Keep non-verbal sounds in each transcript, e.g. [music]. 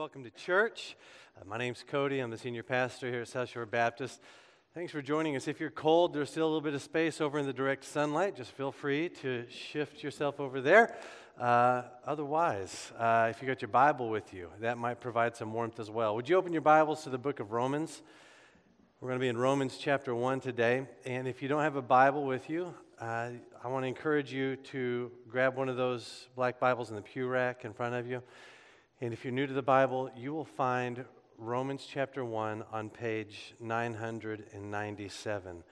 welcome to church. Uh, my name's Cody. I'm the senior pastor here at South Shore Baptist. Thanks for joining us. If you're cold, there's still a little bit of space over in the direct sunlight. Just feel free to shift yourself over there. Uh, otherwise, uh, if you got your Bible with you, that might provide some warmth as well. Would you open your Bibles to the book of Romans? We're going to be in Romans chapter 1 today. And if you don't have a Bible with you, uh, I want to encourage you to grab one of those black Bibles in the pew rack in front of you. And if you're new to the Bible, you will find Romans chapter 1 on page 997.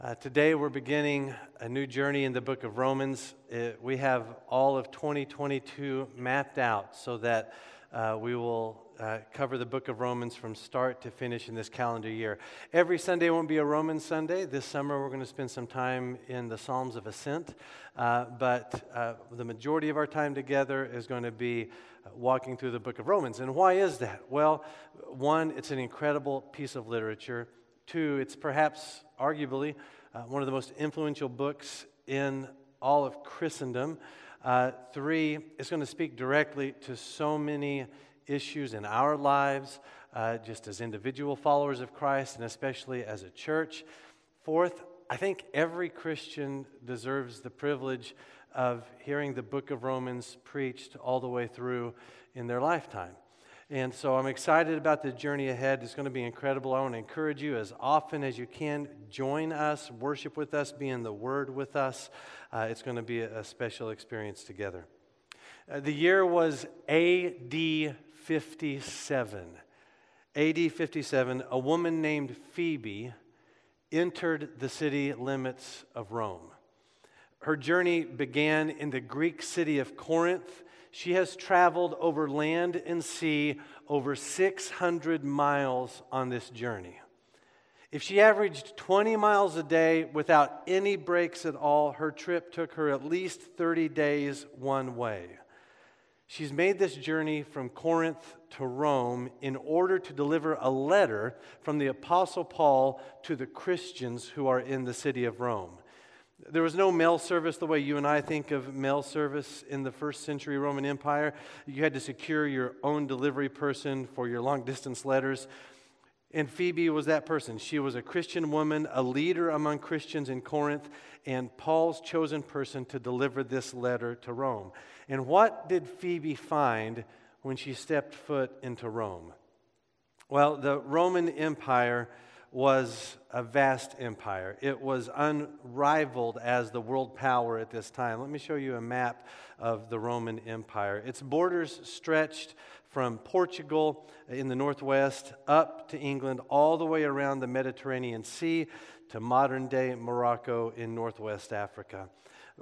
Uh, today, we're beginning a new journey in the book of Romans. It, we have all of 2022 mapped out so that uh, we will uh, cover the book of Romans from start to finish in this calendar year. Every Sunday won't be a Roman Sunday. This summer, we're going to spend some time in the Psalms of Ascent. Uh, but uh, the majority of our time together is going to be uh, walking through the book of Romans. And why is that? Well, one, it's an incredible piece of literature. Two, it's perhaps arguably uh, one of the most influential books in all of Christendom. Uh, three, it's going to speak directly to so many issues in our lives, uh, just as individual followers of Christ and especially as a church. Fourth, I think every Christian deserves the privilege of hearing the book of Romans preached all the way through in their lifetime. And so I'm excited about the journey ahead. It's going to be incredible. I want to encourage you as often as you can, join us, worship with us, be in the Word with us. Uh, it's going to be a, special experience together. Uh, the year was AD 57. AD 57, a woman named Phoebe entered the city limits of Rome. Her journey began in the Greek city of Corinth. She has traveled over land and sea over 600 miles on this journey. If she averaged 20 miles a day without any breaks at all, her trip took her at least 30 days one way. She's made this journey from Corinth to Rome in order to deliver a letter from the Apostle Paul to the Christians who are in the city of Rome. There was no mail service the way you and I think of mail service in the first century Roman Empire. You had to secure your own delivery person for your long distance letters. And Phoebe was that person. She was a Christian woman, a leader among Christians in Corinth, and Paul's chosen person to deliver this letter to Rome. And what did Phoebe find when she stepped foot into Rome? Well, the Roman Empire was a vast empire. It was unrivaled as the world power at this time. Let me show you a map of the Roman Empire. Its borders stretched from Portugal in the northwest up to England, all the way around the Mediterranean Sea to modern day Morocco in northwest Africa.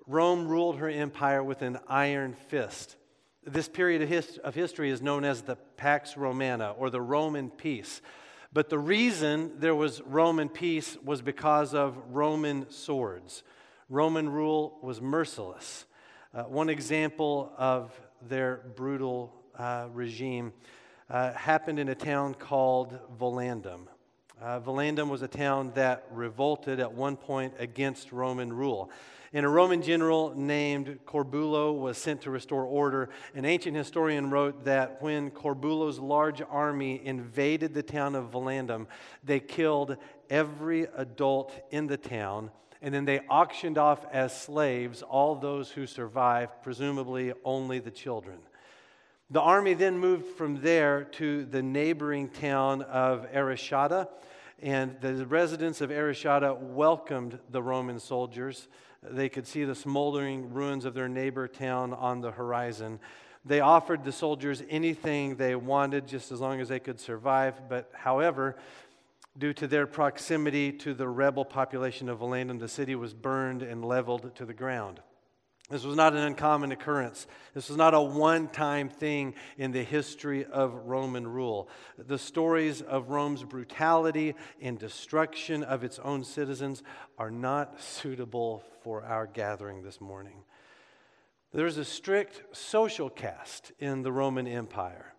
Rome ruled her empire with an iron fist. This period of, of history is known as the Pax Romana or the Roman peace. But the reason there was Roman peace was because of Roman swords. Roman rule was merciless. Uh, one example of their brutal uh, regime uh, happened in a town called Volandum. Uh, Volandum was a town that revolted at one point against Roman rule. And a Roman general named Corbulo was sent to restore order. An ancient historian wrote that when Corbulo's large army invaded the town of Volandum, they killed every adult in the town, and then they auctioned off as slaves all those who survived, presumably only the children. The army then moved from there to the neighboring town of Arechata, and the residents of Arechata welcomed the Roman soldiers. They could see the smoldering ruins of their neighbor town on the horizon. They offered the soldiers anything they wanted just as long as they could survive. But, however, due to their proximity to the rebel population of Volandum, the city was burned and leveled to the ground. This was not an uncommon occurrence. This was not a one time thing in the history of Roman rule. The stories of Rome's brutality and destruction of its own citizens are not suitable for our gathering this morning. There's a strict social caste in the Roman Empire.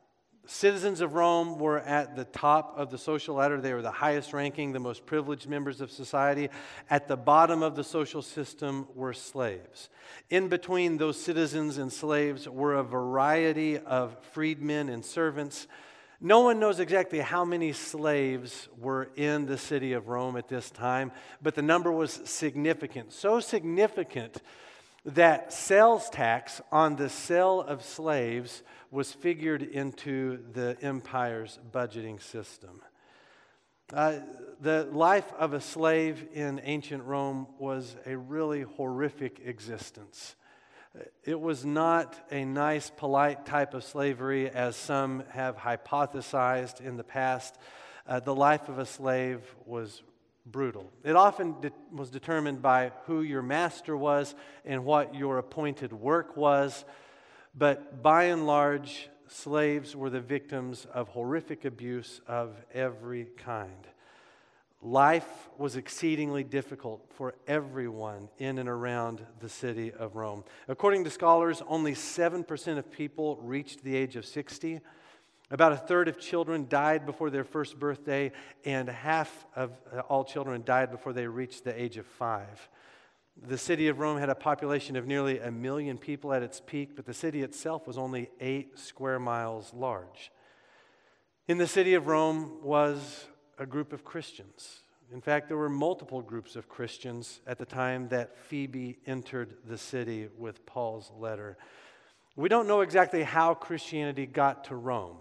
Citizens of Rome were at the top of the social ladder. They were the highest ranking, the most privileged members of society. At the bottom of the social system were slaves. In between those citizens and slaves were a variety of freedmen and servants. No one knows exactly how many slaves were in the city of Rome at this time, but the number was significant. So significant that sales tax on the sale of slaves was figured into the empire's budgeting system. Uh, the life of a slave in ancient Rome was a really horrific existence. It was not a nice, polite type of slavery as some have hypothesized in the past. Uh, the life of a slave was brutal. It often de- was determined by who your master was and what your appointed work was, but by and large, slaves were the victims of horrific abuse of every kind. Life was exceedingly difficult for everyone in and around the city of Rome. According to scholars, only 7% of people reached the age of 60. About a third of children died before their first birthday, and half of uh, all children died before they reached the age of five. The city of Rome had a population of nearly a million people at its peak, but the city itself was only eight square miles large. In the city of Rome was a group of Christians. In fact, there were multiple groups of Christians at the time that Phoebe entered the city with Paul's letter. We don't know exactly how Christianity got to Rome.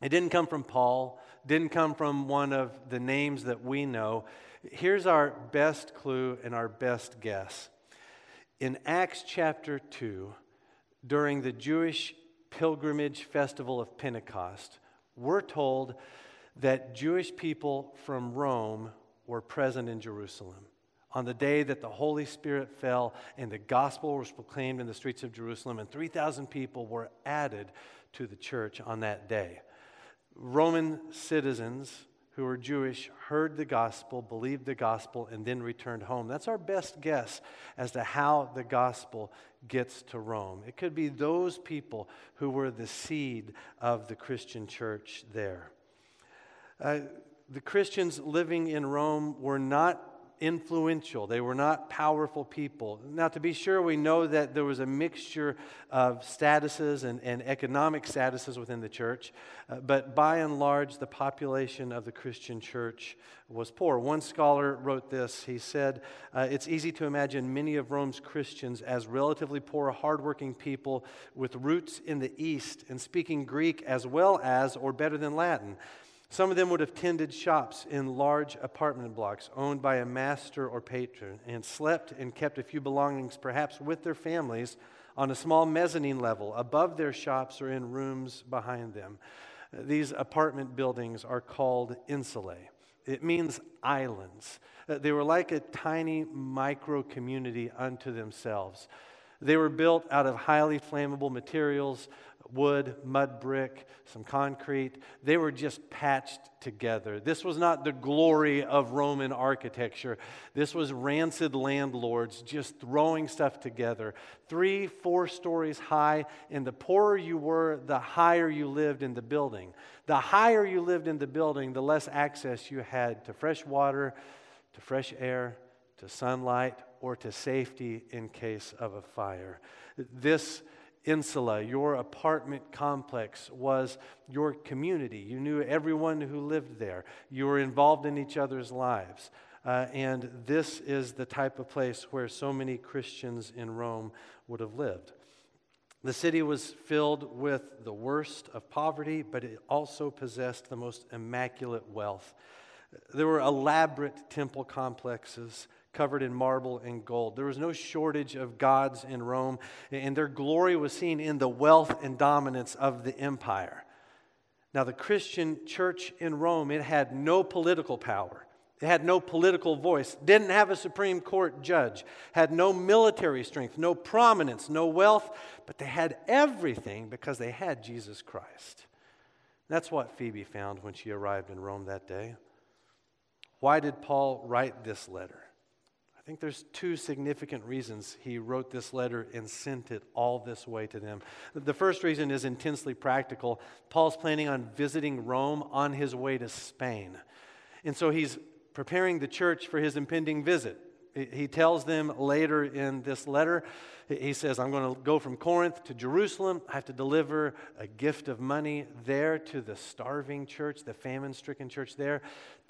It didn't come from Paul, didn't come from one of the names that we know. Here's our best clue and our best guess. In Acts chapter 2, during the Jewish pilgrimage festival of Pentecost, we're told that Jewish people from Rome were present in Jerusalem on the day that the Holy Spirit fell and the gospel was proclaimed in the streets of Jerusalem, and 3,000 people were added to the church on that day. Roman citizens who were Jewish heard the gospel, believed the gospel, and then returned home. That's our best guess as to how the gospel gets to Rome. It could be those people who were the seed of the Christian church there. Uh, the Christians living in Rome were not influential. They were not powerful people. Now, to be sure, we know that there was a mixture of statuses and, and economic statuses within the church, uh, but by and large, the population of the Christian church was poor. One scholar wrote this. He said, uh, It's easy to imagine many of Rome's Christians as relatively poor, hardworking people with roots in the East and speaking Greek as well as, or better than Latin. Some of them would have tended shops in large apartment blocks owned by a master or patron and slept and kept a few belongings, perhaps with their families, on a small mezzanine level above their shops or in rooms behind them. These apartment buildings are called insulae. It means islands. Uh, they were like a tiny micro community unto themselves. They were built out of highly flammable materials wood, mud brick, some concrete. They were just patched together. This was not the glory of Roman architecture. This was rancid landlords just throwing stuff together. Three, four stories high, and the poorer you were, the higher you lived in the building. The higher you lived in the building, the less access you had to fresh water, to fresh air, to sunlight, or to safety in case of a fire. This insula, your apartment complex, was your community. You knew everyone who lived there, you were involved in each other's lives. Uh, and this is the type of place where so many Christians in Rome would have lived. The city was filled with the worst of poverty, but it also possessed the most immaculate wealth. There were elaborate temple complexes covered in marble and gold. There was no shortage of gods in Rome, and their glory was seen in the wealth and dominance of the empire. Now, the Christian church in Rome, it had no political power. It had no political voice, didn't have a Supreme Court judge, had no military strength, no prominence, no wealth, but they had everything because they had Jesus Christ. That's what Phoebe found when she arrived in Rome that day. Why did Paul write this letter? Think there's two significant reasons he wrote this letter and sent it all this way to them. The first reason is intensely practical. Paul's planning on visiting Rome on his way to Spain. And so he's preparing the church for his impending visit. He tells them later in this letter, he says, I'm going to go from Corinth to Jerusalem. I have to deliver a gift of money there to the starving church, the famine stricken church there.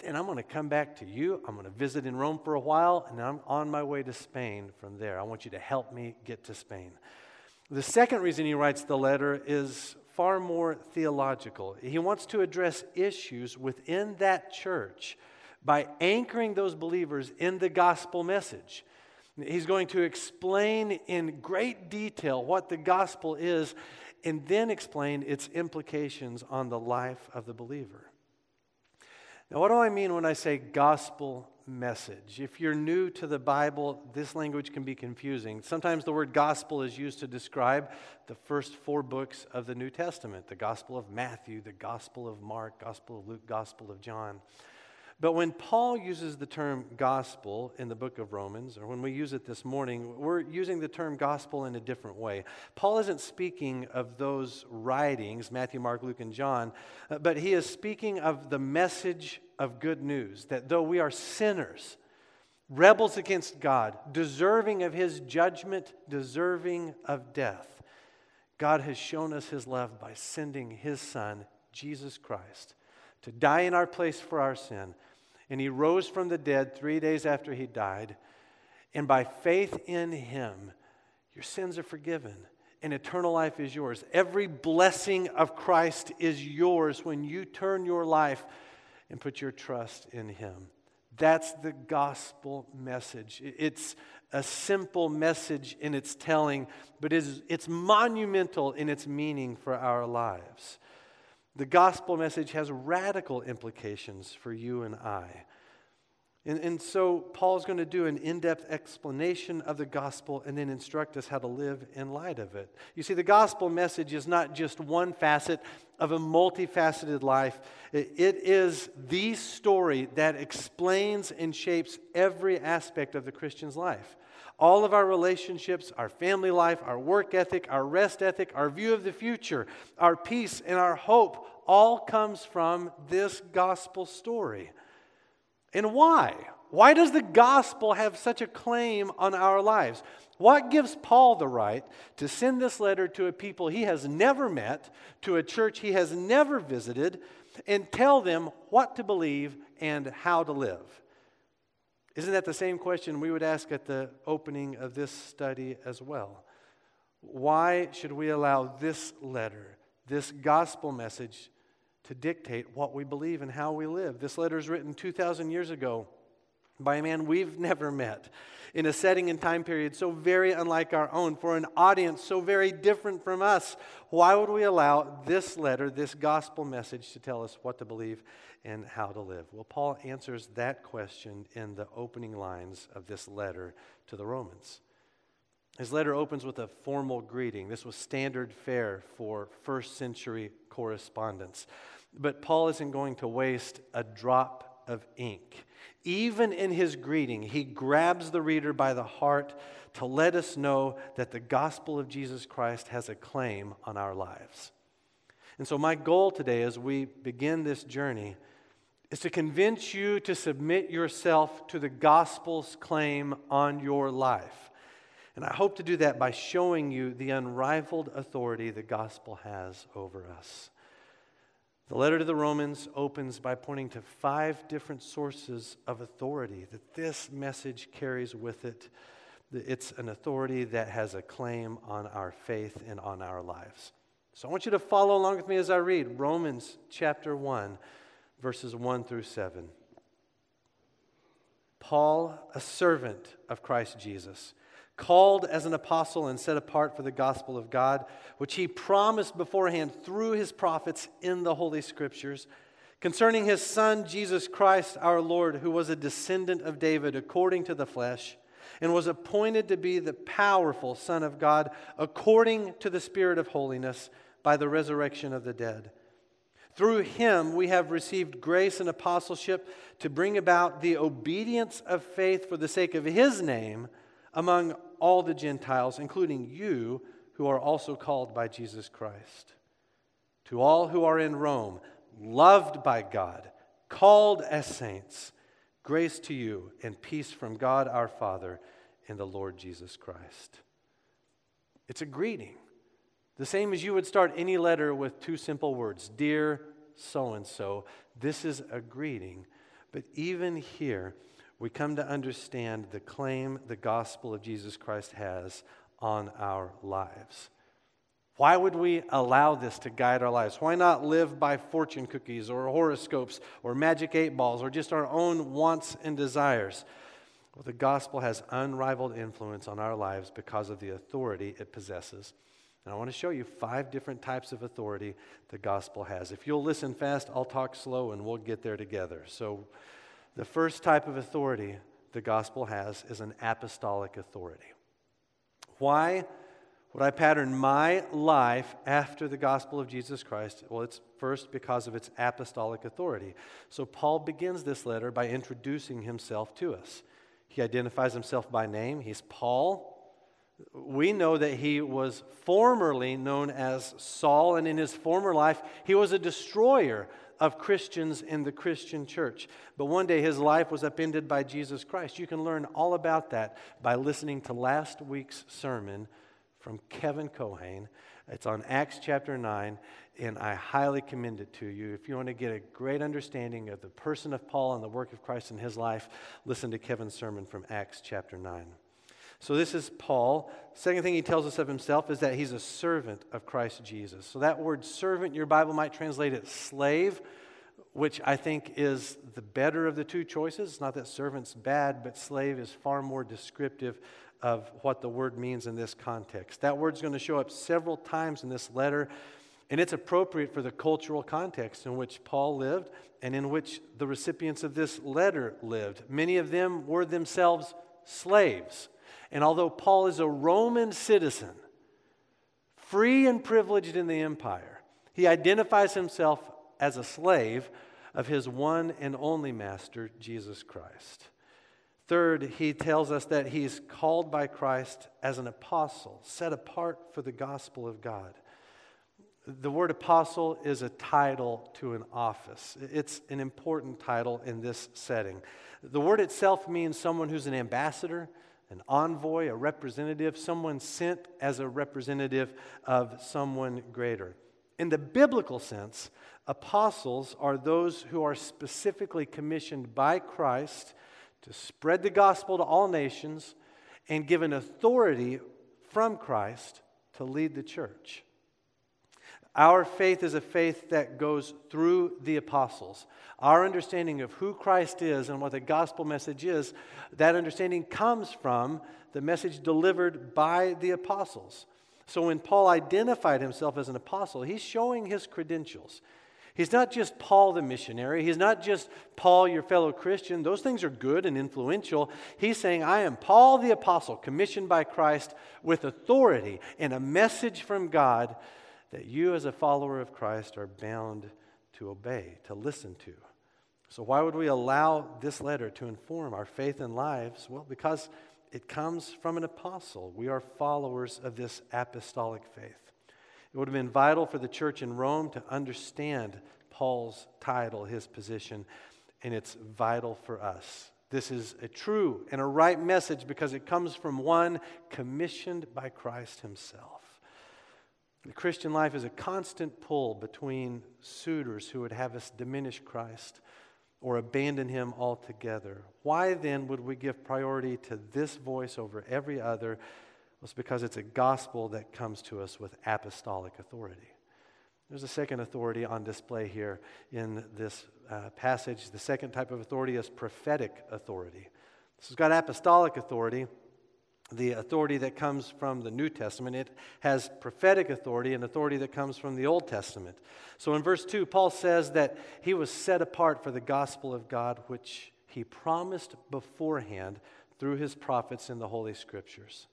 And I'm going to come back to you. I'm going to visit in Rome for a while, and I'm on my way to Spain from there. I want you to help me get to Spain. The second reason he writes the letter is far more theological. He wants to address issues within that church by anchoring those believers in the gospel message. He's going to explain in great detail what the gospel is and then explain its implications on the life of the believer. Now, what do I mean when I say gospel message? If you're new to the Bible, this language can be confusing. Sometimes the word gospel is used to describe the first four books of the New Testament the Gospel of Matthew, the Gospel of Mark, Gospel of Luke, Gospel of John. But when Paul uses the term gospel in the book of Romans, or when we use it this morning, we're using the term gospel in a different way. Paul isn't speaking of those writings, Matthew, Mark, Luke, and John, uh, but he is speaking of the message of good news that though we are sinners, rebels against God, deserving of his judgment, deserving of death, God has shown us his love by sending his son, Jesus Christ, to die in our place for our sin and he rose from the dead three days after he died. And by faith in him, your sins are forgiven and eternal life is yours. Every blessing of Christ is yours when you turn your life and put your trust in him. That's the gospel message. It's a simple message in its telling, but it's, it's monumental in its meaning for our lives. The gospel message has radical implications for you and I. And, and so Paul's going to do an in depth explanation of the gospel and then instruct us how to live in light of it. You see, the gospel message is not just one facet of a multifaceted life, it, it is the story that explains and shapes every aspect of the Christian's life. All of our relationships, our family life, our work ethic, our rest ethic, our view of the future, our peace, and our hope all comes from this gospel story. And why? Why does the gospel have such a claim on our lives? What gives Paul the right to send this letter to a people he has never met, to a church he has never visited, and tell them what to believe and how to live? Isn't that the same question we would ask at the opening of this study as well? Why should we allow this letter, this gospel message, to dictate what we believe and how we live? This letter is written 2,000 years ago by a man we've [laughs] never met in a setting and time period so very unlike our own, for an audience so very different from us. Why would we allow this letter, this gospel message, to tell us what to believe and how to live? Well, Paul answers that question in the opening lines of this letter to the Romans. His letter opens with a formal greeting. This was standard fare for first century correspondence. But Paul isn't going to waste a drop of ink. Even in his greeting, he grabs the reader by the heart to let us know that the gospel of Jesus Christ has a claim on our lives. And so, my goal today as we begin this journey is to convince you to submit yourself to the gospel's claim on your life. And I hope to do that by showing you the unrivaled authority the gospel has over us. The letter to the Romans opens by pointing to five different sources of authority that this message carries with it. It's an authority that has a claim on our faith and on our lives. So I want you to follow along with me as I read Romans chapter 1, verses 1 through 7. Paul, a servant of Christ Jesus called as an apostle and set apart for the gospel of God, which he promised beforehand through his prophets in the Holy Scriptures, concerning his Son, Jesus Christ our Lord, who was a descendant of David according to the flesh, and was appointed to be the powerful Son of God according to the Spirit of holiness by the resurrection of the dead. Through him, we have received grace and apostleship to bring about the obedience of faith for the sake of his name among all the Gentiles, including you who are also called by Jesus Christ. To all who are in Rome, loved by God, called as saints, grace to you and peace from God our Father and the Lord Jesus Christ. It's a greeting. The same as you would start any letter with two simple words Dear so and so. This is a greeting. But even here, we come to understand the claim the gospel of Jesus Christ has on our lives. Why would we allow this to guide our lives? Why not live by fortune cookies or horoscopes or magic eight balls or just our own wants and desires? Well, the gospel has unrivaled influence on our lives because of the authority it possesses. And I want to show you five different types of authority the gospel has. If you'll listen fast, I'll talk slow and we'll get there together. So, the first type of authority the gospel has is an apostolic authority. Why would I pattern my life after the gospel of Jesus Christ? Well, it's first because of its apostolic authority. So, Paul begins this letter by introducing himself to us. He identifies himself by name. He's Paul, we know that he was formerly known as Saul, and in his former life, he was a destroyer of Christians in the Christian church. But one day his life was upended by Jesus Christ. You can learn all about that by listening to last week's sermon from Kevin Cohane. It's on Acts chapter 9, and I highly commend it to you. If you want to get a great understanding of the person of Paul and the work of Christ in his life, listen to Kevin's sermon from Acts chapter 9. So this is Paul. Second thing he tells us of himself is that he's a servant of Christ Jesus. So that word servant, your Bible might translate it slave, which I think is the better of the two choices. It's not that servant's bad, but slave is far more descriptive of what the word means in this context. That word's going to show up several times in this letter, and it's appropriate for the cultural context in which Paul lived and in which the recipients of this letter lived. Many of them were themselves slaves. And although Paul is a Roman citizen, free and privileged in the empire, he identifies himself as a slave of his one and only master, Jesus Christ. Third, he tells us that he's called by Christ as an apostle, set apart for the gospel of God. The word apostle is a title to an office. It's an important title in this setting. The word itself means someone who's an ambassador, an envoy, a representative, someone sent as a representative of someone greater. In the biblical sense, apostles are those who are specifically commissioned by Christ to spread the gospel to all nations and given authority from Christ to lead the church. Our faith is a faith that goes through the apostles. Our understanding of who Christ is and what the gospel message is, that understanding comes from the message delivered by the apostles. So when Paul identified himself as an apostle, he's showing his credentials. He's not just Paul the missionary. He's not just Paul, your fellow Christian. Those things are good and influential. He's saying, I am Paul the apostle, commissioned by Christ with authority and a message from God that you, as a follower of Christ, are bound to obey, to listen to. So, why would we allow this letter to inform our faith and lives? Well, because it comes from an apostle. We are followers of this apostolic faith. It would have been vital for the church in Rome to understand Paul's title, his position, and it's vital for us. This is a true and a right message because it comes from one commissioned by Christ himself. The Christian life is a constant pull between suitors who would have us diminish Christ or abandon him altogether. Why then would we give priority to this voice over every other? Well, it's because it's a gospel that comes to us with apostolic authority. There's a second authority on display here in this uh, passage. The second type of authority is prophetic authority. This has got apostolic authority the authority that comes from the New Testament. It has prophetic authority and authority that comes from the Old Testament. So in verse 2, Paul says that he was set apart for the gospel of God, which he promised beforehand through his prophets in the Holy Scriptures.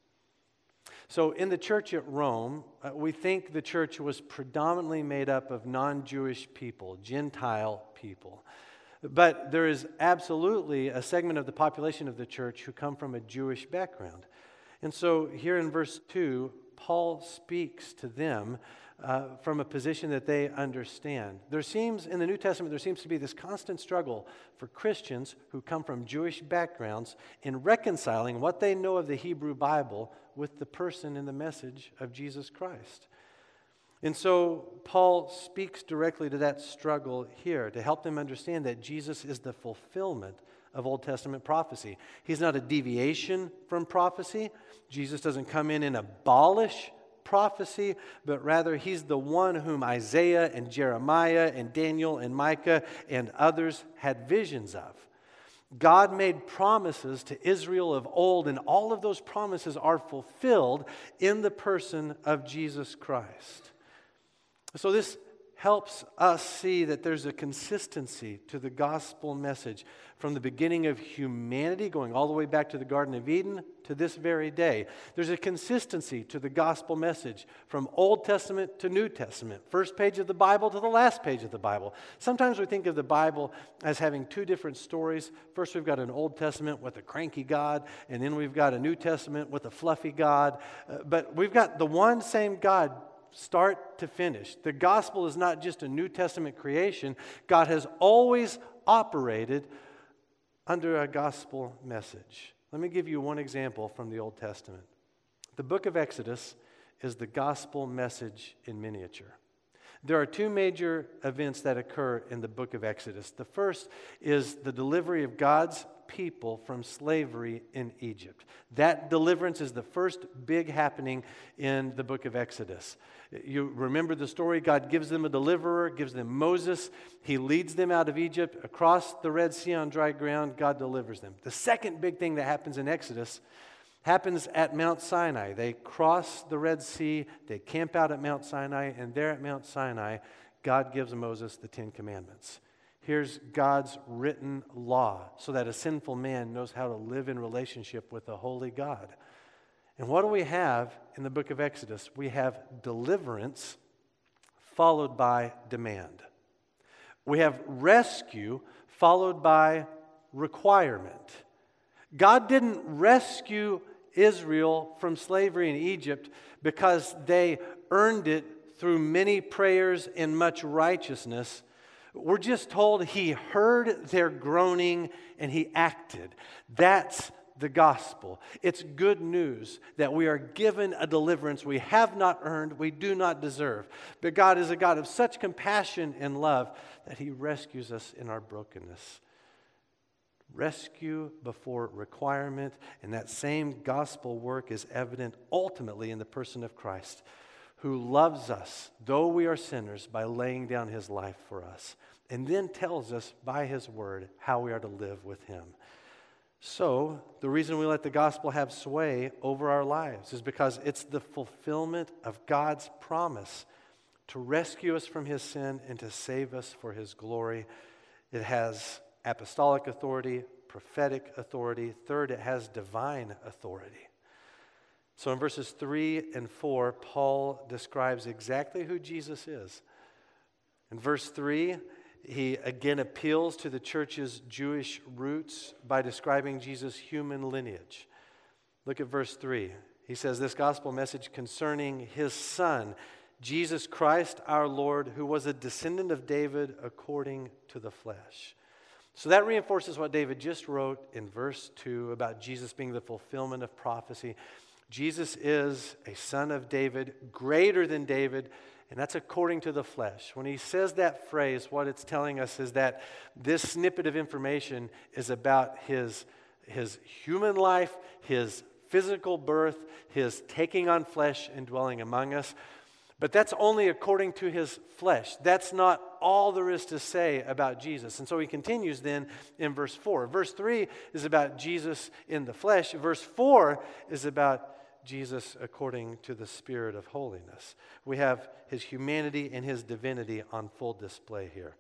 So, in the church at Rome, uh, we think the church was predominantly made up of non Jewish people, Gentile people. But there is absolutely a segment of the population of the church who come from a Jewish background. And so, here in verse 2, Paul speaks to them uh, from a position that they understand. There seems, in the New Testament, there seems to be this constant struggle for Christians who come from Jewish backgrounds in reconciling what they know of the Hebrew Bible with the person and the message of Jesus Christ. And so Paul speaks directly to that struggle here to help them understand that Jesus is the fulfillment of Old Testament prophecy. He's not a deviation from prophecy. Jesus doesn't come in and abolish prophecy, but rather he's the one whom Isaiah and Jeremiah and Daniel and Micah and others had visions of. God made promises to Israel of old, and all of those promises are fulfilled in the person of Jesus Christ. So, this helps us see that there's a consistency to the gospel message from the beginning of humanity, going all the way back to the Garden of Eden to this very day. There's a consistency to the gospel message from Old Testament to New Testament, first page of the Bible to the last page of the Bible. Sometimes we think of the Bible as having two different stories. First, we've got an Old Testament with a cranky God, and then we've got a New Testament with a fluffy God. Uh, but we've got the one same God start to finish. The gospel is not just a New Testament creation, God has always operated under a gospel message. Let me give you one example from the Old Testament. The book of Exodus is the gospel message in miniature. There are two major events that occur in the book of Exodus. The first is the delivery of God's people from slavery in Egypt. That deliverance is the first big happening in the book of Exodus. You remember the story God gives them a deliverer, gives them Moses. He leads them out of Egypt across the Red Sea on dry ground. God delivers them. The second big thing that happens in Exodus happens at Mount Sinai. They cross the Red Sea, they camp out at Mount Sinai, and there at Mount Sinai, God gives Moses the Ten Commandments. Here's God's written law so that a sinful man knows how to live in relationship with a holy God. And what do we have in the book of Exodus? We have deliverance followed by demand. We have rescue followed by requirement. God didn't rescue Israel from slavery in Egypt because they earned it through many prayers and much righteousness. We're just told he heard their groaning and he acted. That's the gospel. It's good news that we are given a deliverance we have not earned, we do not deserve. But God is a God of such compassion and love that he rescues us in our brokenness. Rescue before requirement, and that same gospel work is evident ultimately in the person of Christ who loves us, though we are sinners, by laying down his life for us, and then tells us by his word how we are to live with him. So, the reason we let the gospel have sway over our lives is because it's the fulfillment of God's promise to rescue us from his sin and to save us for his glory. It has apostolic authority, prophetic authority. Third, it has divine authority. So in verses 3 and 4, Paul describes exactly who Jesus is. In verse 3, he again appeals to the church's Jewish roots by describing Jesus' human lineage. Look at verse 3. He says, This gospel message concerning his son, Jesus Christ our Lord, who was a descendant of David according to the flesh. So that reinforces what David just wrote in verse 2 about Jesus being the fulfillment of prophecy. Jesus is a son of David, greater than David, and that's according to the flesh. When he says that phrase, what it's telling us is that this snippet of information is about his, his human life, his physical birth, his taking on flesh and dwelling among us. But that's only according to his flesh. That's not all there is to say about Jesus. And so he continues then in verse 4. Verse 3 is about Jesus in the flesh. Verse 4 is about Jesus according to the Spirit of holiness. We have his humanity and his divinity on full display here.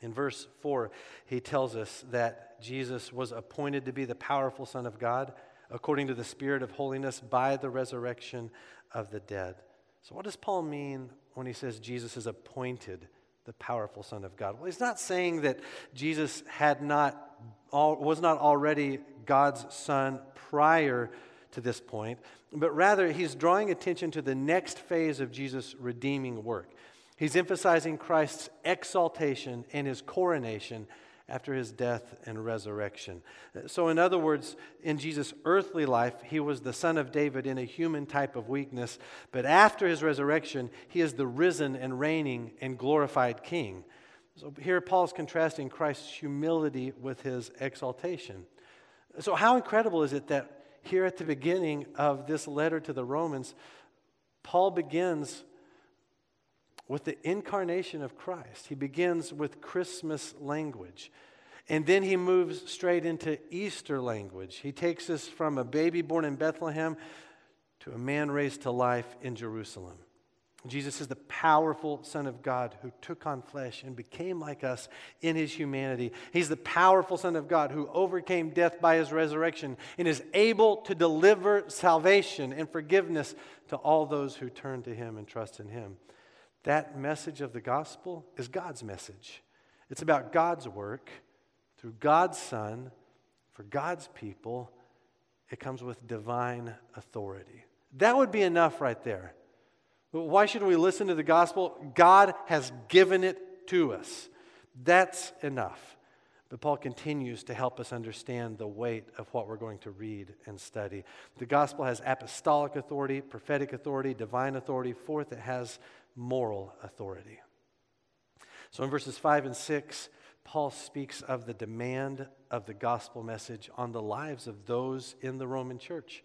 In verse 4, he tells us that Jesus was appointed to be the powerful Son of God, according to the Spirit of holiness by the resurrection of the dead. So, what does Paul mean when he says Jesus is appointed the powerful Son of God? Well, he's not saying that Jesus had not, was not already God's Son prior to this point, but rather he's drawing attention to the next phase of Jesus' redeeming work. He's emphasizing Christ's exaltation and his coronation after his death and resurrection. So, in other words, in Jesus' earthly life, he was the son of David in a human type of weakness, but after his resurrection, he is the risen and reigning and glorified king. So, here Paul's contrasting Christ's humility with his exaltation. So, how incredible is it that here at the beginning of this letter to the Romans, Paul begins with the incarnation of Christ. He begins with Christmas language. And then he moves straight into Easter language. He takes us from a baby born in Bethlehem to a man raised to life in Jerusalem. Jesus is the powerful Son of God who took on flesh and became like us in his humanity. He's the powerful Son of God who overcame death by his resurrection and is able to deliver salvation and forgiveness to all those who turn to him and trust in him. That message of the gospel is God's message. It's about God's work through God's Son for God's people. It comes with divine authority. That would be enough right there. Why should we listen to the gospel? God has given it to us. That's enough. But Paul continues to help us understand the weight of what we're going to read and study. The gospel has apostolic authority, prophetic authority, divine authority. Fourth, it has moral authority. So in verses 5 and 6, Paul speaks of the demand of the gospel message on the lives of those in the Roman church.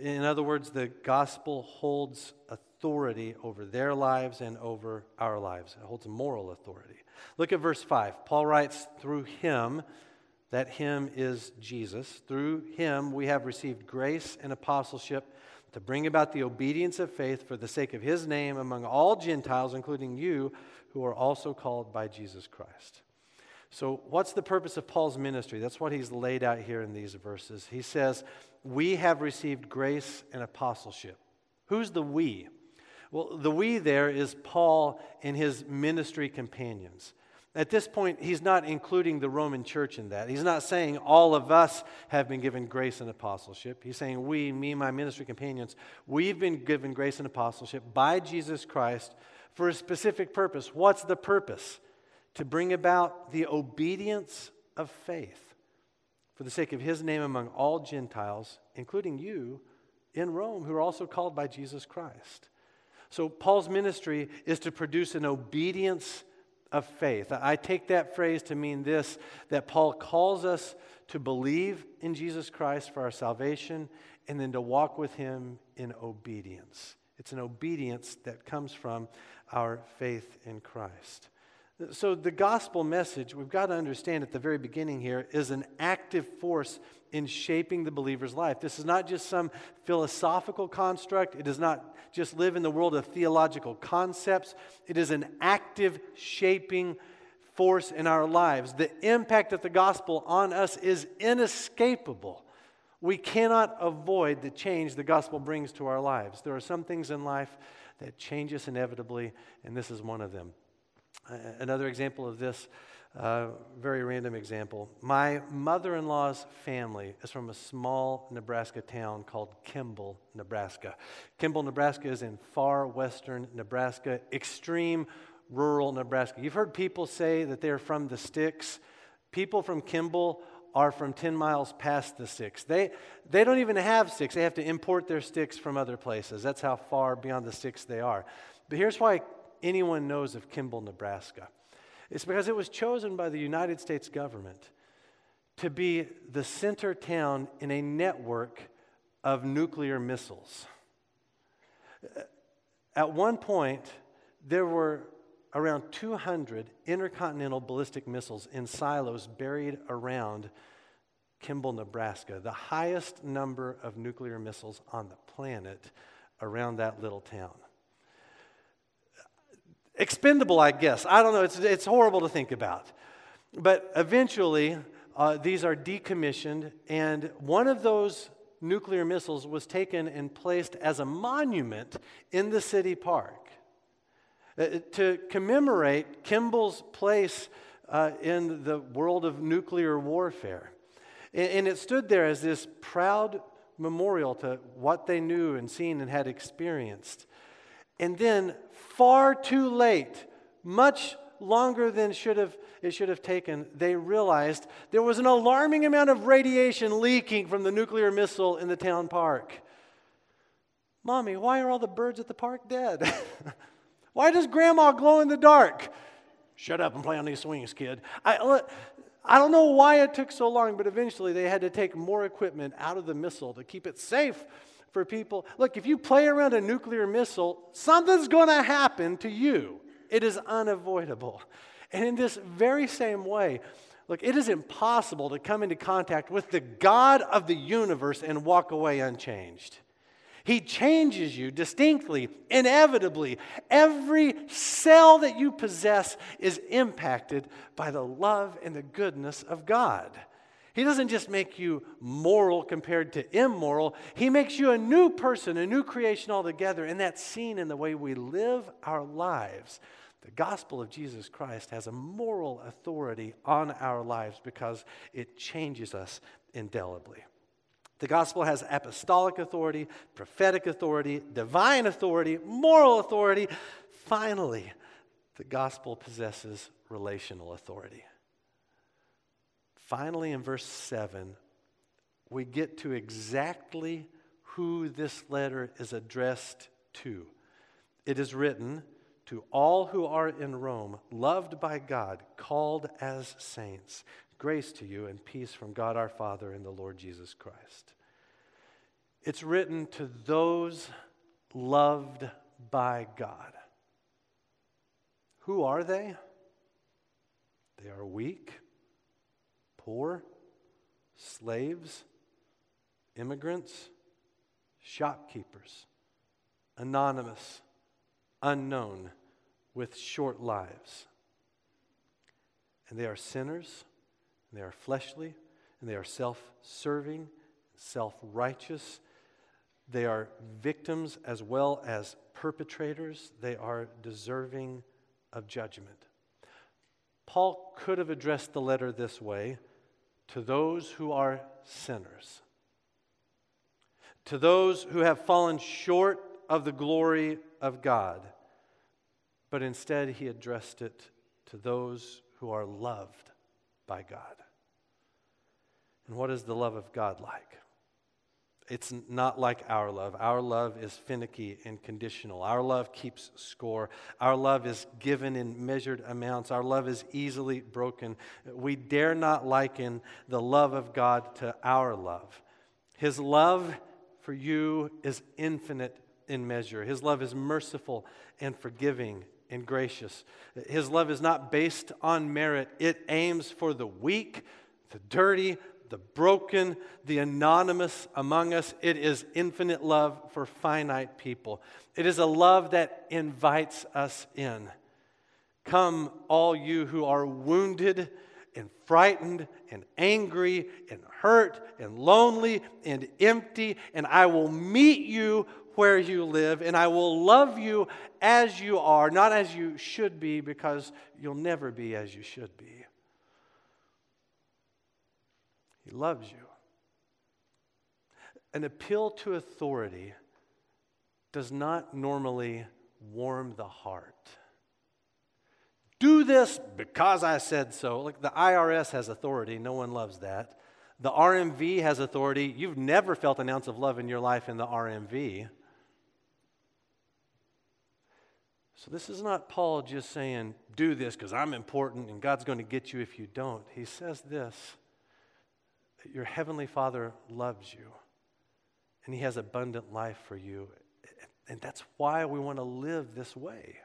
In other words, the gospel holds authority over their lives and over our lives. It holds moral authority. Look at verse 5. Paul writes, Through him, that him is Jesus, through him we have received grace and apostleship to bring about the obedience of faith for the sake of his name among all Gentiles, including you, who are also called by Jesus Christ. So, what's the purpose of Paul's ministry? That's what he's laid out here in these verses. He says, We have received grace and apostleship. Who's the we? Well, the we there is Paul and his ministry companions. At this point, he's not including the Roman church in that. He's not saying all of us have been given grace and apostleship. He's saying we, me, my ministry companions, we've been given grace and apostleship by Jesus Christ for a specific purpose. What's the purpose? To bring about the obedience of faith for the sake of his name among all Gentiles, including you in Rome, who are also called by Jesus Christ. So, Paul's ministry is to produce an obedience of faith. I take that phrase to mean this that Paul calls us to believe in Jesus Christ for our salvation and then to walk with him in obedience. It's an obedience that comes from our faith in Christ. So, the gospel message, we've got to understand at the very beginning here, is an active force in shaping the believer's life. This is not just some philosophical construct, it does not just live in the world of theological concepts. It is an active shaping force in our lives. The impact of the gospel on us is inescapable. We cannot avoid the change the gospel brings to our lives. There are some things in life that change us inevitably, and this is one of them. Another example of this, uh, very random example. My mother in law's family is from a small Nebraska town called Kimball, Nebraska. Kimball, Nebraska is in far western Nebraska, extreme rural Nebraska. You've heard people say that they're from the sticks. People from Kimball are from 10 miles past the sticks. They, they don't even have sticks. They have to import their sticks from other places. That's how far beyond the sticks they are. But here's why anyone knows of Kimball, Nebraska. It's because it was chosen by the United States government to be the center town in a network of nuclear missiles. Uh, at one point, there were around 200 intercontinental ballistic missiles in silos buried around Kimball, Nebraska, the highest number of nuclear missiles on the planet around that little town expendable, I guess. I don't know. It's, it's horrible to think about. But eventually, uh, these are decommissioned, and one of those nuclear missiles was taken and placed as a monument in the city park uh, to commemorate Kimball's place uh, in the world of nuclear warfare. And it stood there as this proud memorial to what they knew and seen and had experienced. And then, far too late, much longer than should have, it should have taken, they realized there was an alarming amount of radiation leaking from the nuclear missile in the town park. Mommy, why are all the birds at the park dead? [laughs] why does grandma glow in the dark? Shut up and play on these swings, kid. I, I don't know why it took so long, but eventually they had to take more equipment out of the missile to keep it safe for people. Look, if you play around a nuclear missile, something's going to happen to you. It is unavoidable. And in this very same way, look, it is impossible to come into contact with the God of the universe and walk away unchanged. He changes you distinctly, inevitably. Every cell that you possess is impacted by the love and the goodness of God. He doesn't just make you moral compared to immoral, He makes you a new person, a new creation altogether. And that's seen in the way we live our lives. The gospel of Jesus Christ has a moral authority on our lives because it changes us indelibly. The gospel has apostolic authority, prophetic authority, divine authority, moral authority. Finally, the gospel possesses relational authority. Finally, in verse 7, we get to exactly who this letter is addressed to. It is written to all who are in Rome, loved by God, called as saints. Grace to you and peace from God our Father and the Lord Jesus Christ. It's written to those loved by God. Who are they? They are weak, poor, slaves, immigrants, shopkeepers, anonymous, unknown, with short lives. And they are sinners they are fleshly, and they are self serving, self righteous. They are victims as well as perpetrators. They are deserving of judgment. Paul could have addressed the letter this way to those who are sinners, to those who have fallen short of the glory of God. But instead, he addressed it to those who are loved by God. And what is the love of God like? It's not like our love. Our love is finicky and conditional. Our love keeps score. Our love is given in measured amounts. Our love is easily broken. We dare not liken the love of God to our love. His love for you is infinite in measure. His love is merciful and forgiving and gracious. His love is not based on merit, it aims for the weak, the dirty, the broken, the anonymous among us. It is infinite love for finite people. It is a love that invites us in. Come, all you who are wounded and frightened and angry and hurt and lonely and empty, and I will meet you where you live, and I will love you as you are, not as you should be, because you'll never be as you should be. He loves you. An appeal to authority does not normally warm the heart. Do this because I said so. Like the IRS has authority, no one loves that. The RMV has authority. You've never felt an ounce of love in your life in the RMV. So, this is not Paul just saying, do this because I'm important and God's going to get you if you don't. He says this your heavenly Father loves you and He has abundant life for you. And that's why we want to live this way.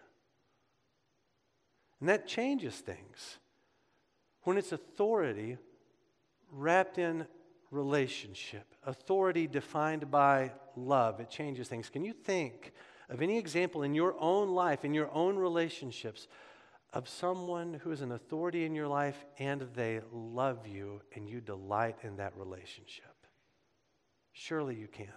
And that changes things. When it's authority wrapped in relationship, authority defined by love, it changes things. Can you think of any example in your own life, in your own relationships, of someone who is an authority in your life and they love you and you delight in that relationship. Surely you can.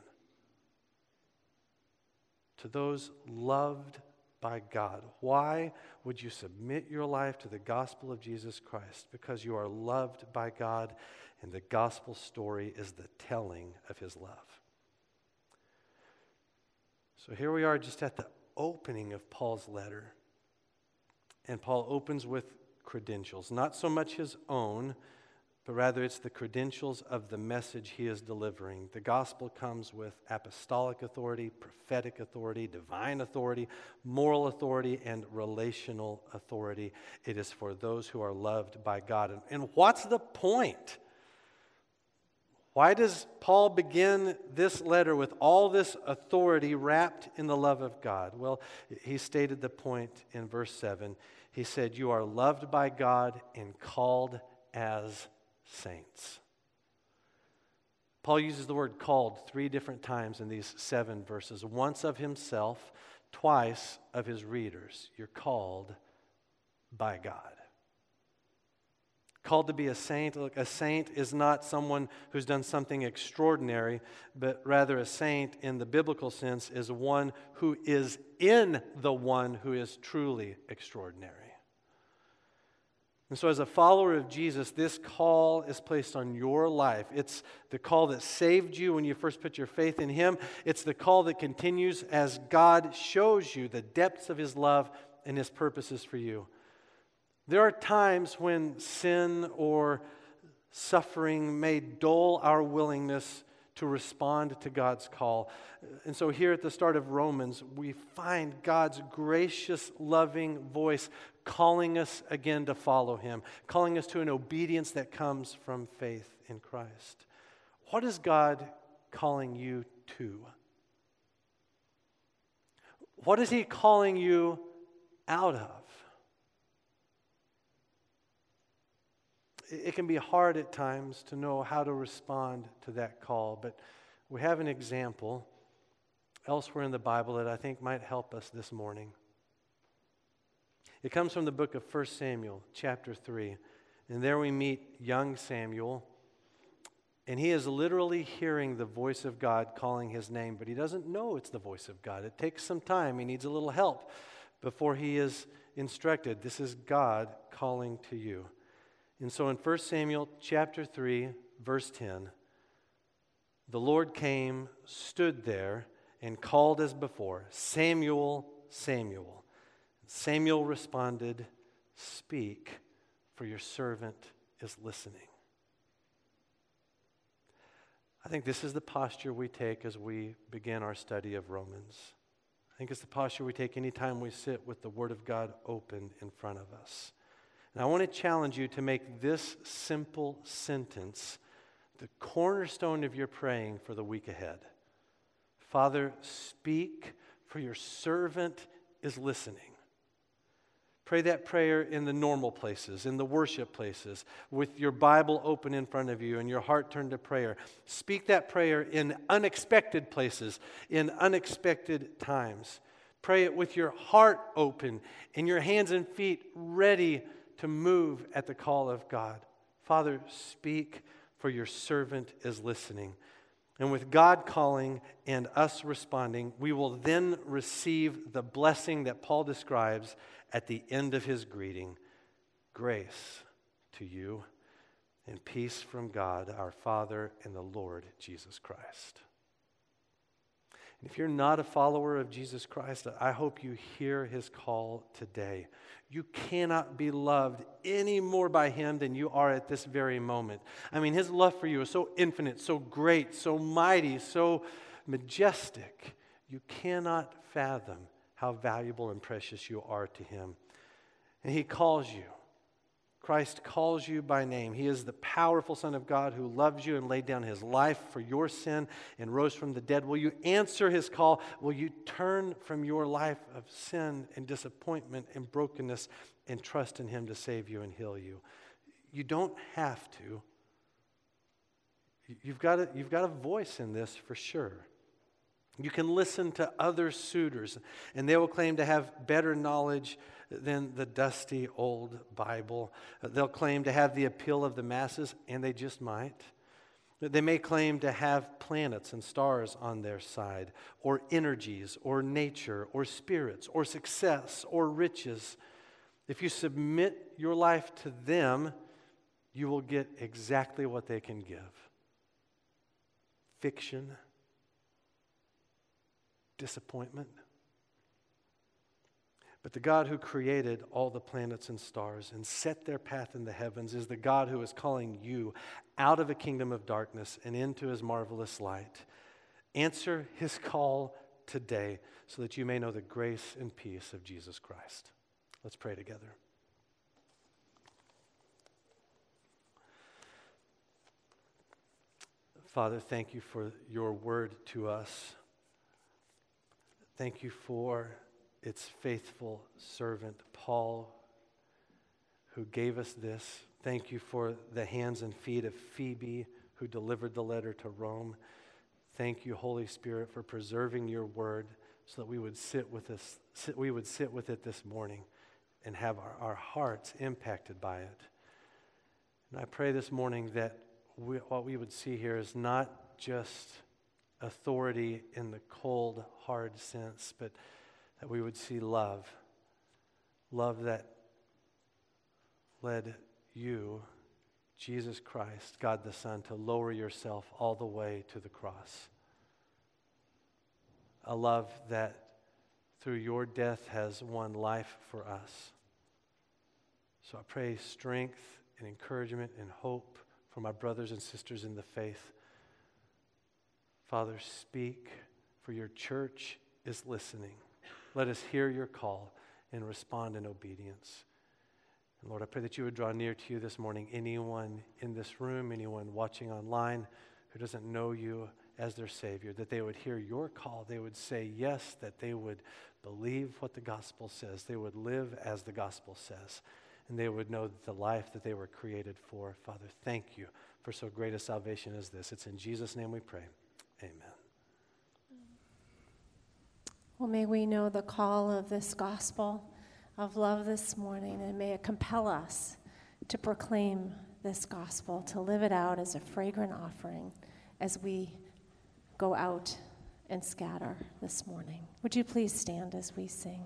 To those loved by God. Why would you submit your life to the gospel of Jesus Christ? Because you are loved by God, and the gospel story is the telling of his love. So here we are just at the opening of Paul's letter. And Paul opens with credentials, not so much his own but rather it's the credentials of the message he is delivering. The gospel comes with apostolic authority, prophetic authority, divine authority, moral authority, and relational authority. It is for those who are loved by God. And, what's the point? Why does Paul begin this letter with all this authority wrapped in the love of God? Well, he stated the point in verse 7. He said, You are loved by God and called as saints. Paul uses the word called three different times in these seven verses once of himself, twice of his readers. You're called by God. Called to be a saint. Look, a saint is not someone who's done something extraordinary, but rather a saint in the biblical sense is one who is in the one who is truly extraordinary. And so, as a follower of Jesus, this call is placed on your life. It's the call that saved you when you first put your faith in Him. It's the call that continues as God shows you the depths of His love and His purposes for you. There are times when sin or suffering may dull our willingness to respond to God's call. And so, here at the start of Romans, we find God's gracious, loving voice calling us again to follow Him, calling us to an obedience that comes from faith in Christ. What is God calling you to? What is He calling you out of? It can be hard at times to know how to respond to that call, but we have an example elsewhere in the Bible that I think might help us this morning. It comes from the book of 1 Samuel, chapter 3. And there we meet young Samuel. And he is literally hearing the voice of God calling his name, but he doesn't know it's the voice of God. It takes some time. He needs a little help before he is instructed. This is God calling to you. And so in 1 Samuel chapter 3, verse 10, the Lord came, stood there, and called as before, Samuel, Samuel. Samuel responded, Speak, for your servant is listening. I think this is the posture we take as we begin our study of Romans. I think it's the posture we take anytime we sit with the Word of God open in front of us. And I want to challenge you to make this simple sentence the cornerstone of your praying for the week ahead. Father, speak, for your servant is listening. Pray that prayer in the normal places, in the worship places, with your Bible open in front of you and your heart turned to prayer. Speak that prayer in unexpected places, in unexpected times. Pray it with your heart open and your hands and feet ready to move at the call of God. Father, speak, for your servant is listening. And with God calling and us responding, we will then receive the blessing that Paul describes at the end of his greeting grace to you and peace from God, our Father, and the Lord Jesus Christ. And if you're not a follower of Jesus Christ, I hope you hear his call today. You cannot be loved any more by him than you are at this very moment. I mean, his love for you is so infinite, so great, so mighty, so majestic. You cannot fathom how valuable and precious you are to him. And he calls you. Christ calls you by name. He is the powerful Son of God who loves you and laid down his life for your sin and rose from the dead. Will you answer his call? Will you turn from your life of sin and disappointment and brokenness and trust in him to save you and heal you? You don't have to. You've got a, you've got a voice in this for sure. You can listen to other suitors, and they will claim to have better knowledge than the dusty old Bible. They'll claim to have the appeal of the masses, and they just might. They may claim to have planets and stars on their side, or energies, or nature, or spirits, or success, or riches. If you submit your life to them, you will get exactly what they can give fiction, disappointment. But the God who created all the planets and stars and set their path in the heavens is the God who is calling you out of a kingdom of darkness and into his marvelous light. Answer his call today so that you may know the grace and peace of Jesus Christ. Let's pray together. Father, thank you for your word to us. Thank you for its faithful servant, Paul, who gave us this. Thank you for the hands and feet of Phoebe, who delivered the letter to Rome. Thank you, Holy Spirit, for preserving your word so that we would sit with us, sit, we would sit with it this morning and have our, our hearts impacted by it. And I pray this morning that we, what we would see here is not just authority in the cold, hard sense, but that we would see love. Love that led you, Jesus Christ, God the Son, to lower yourself all the way to the cross. A love that through your death has won life for us. So I pray strength and encouragement and hope for my brothers and sisters in the faith. Father, speak, for your church is listening. Let us hear your call and respond in obedience. And Lord, I pray that you would draw near to you this morning. Anyone in this room, anyone watching online who doesn't know you as their Savior, that they would hear your call. They would say yes, that they would believe what the gospel says. They would live as the gospel says. And they would know the life that they were created for. Father, thank you for so great a salvation as this. It's in Jesus' name we pray. Amen. Well, may we know the call of this gospel of love this morning, and may it compel us to proclaim this gospel, to live it out as a fragrant offering as we go out and scatter this morning. Would you please stand as we sing?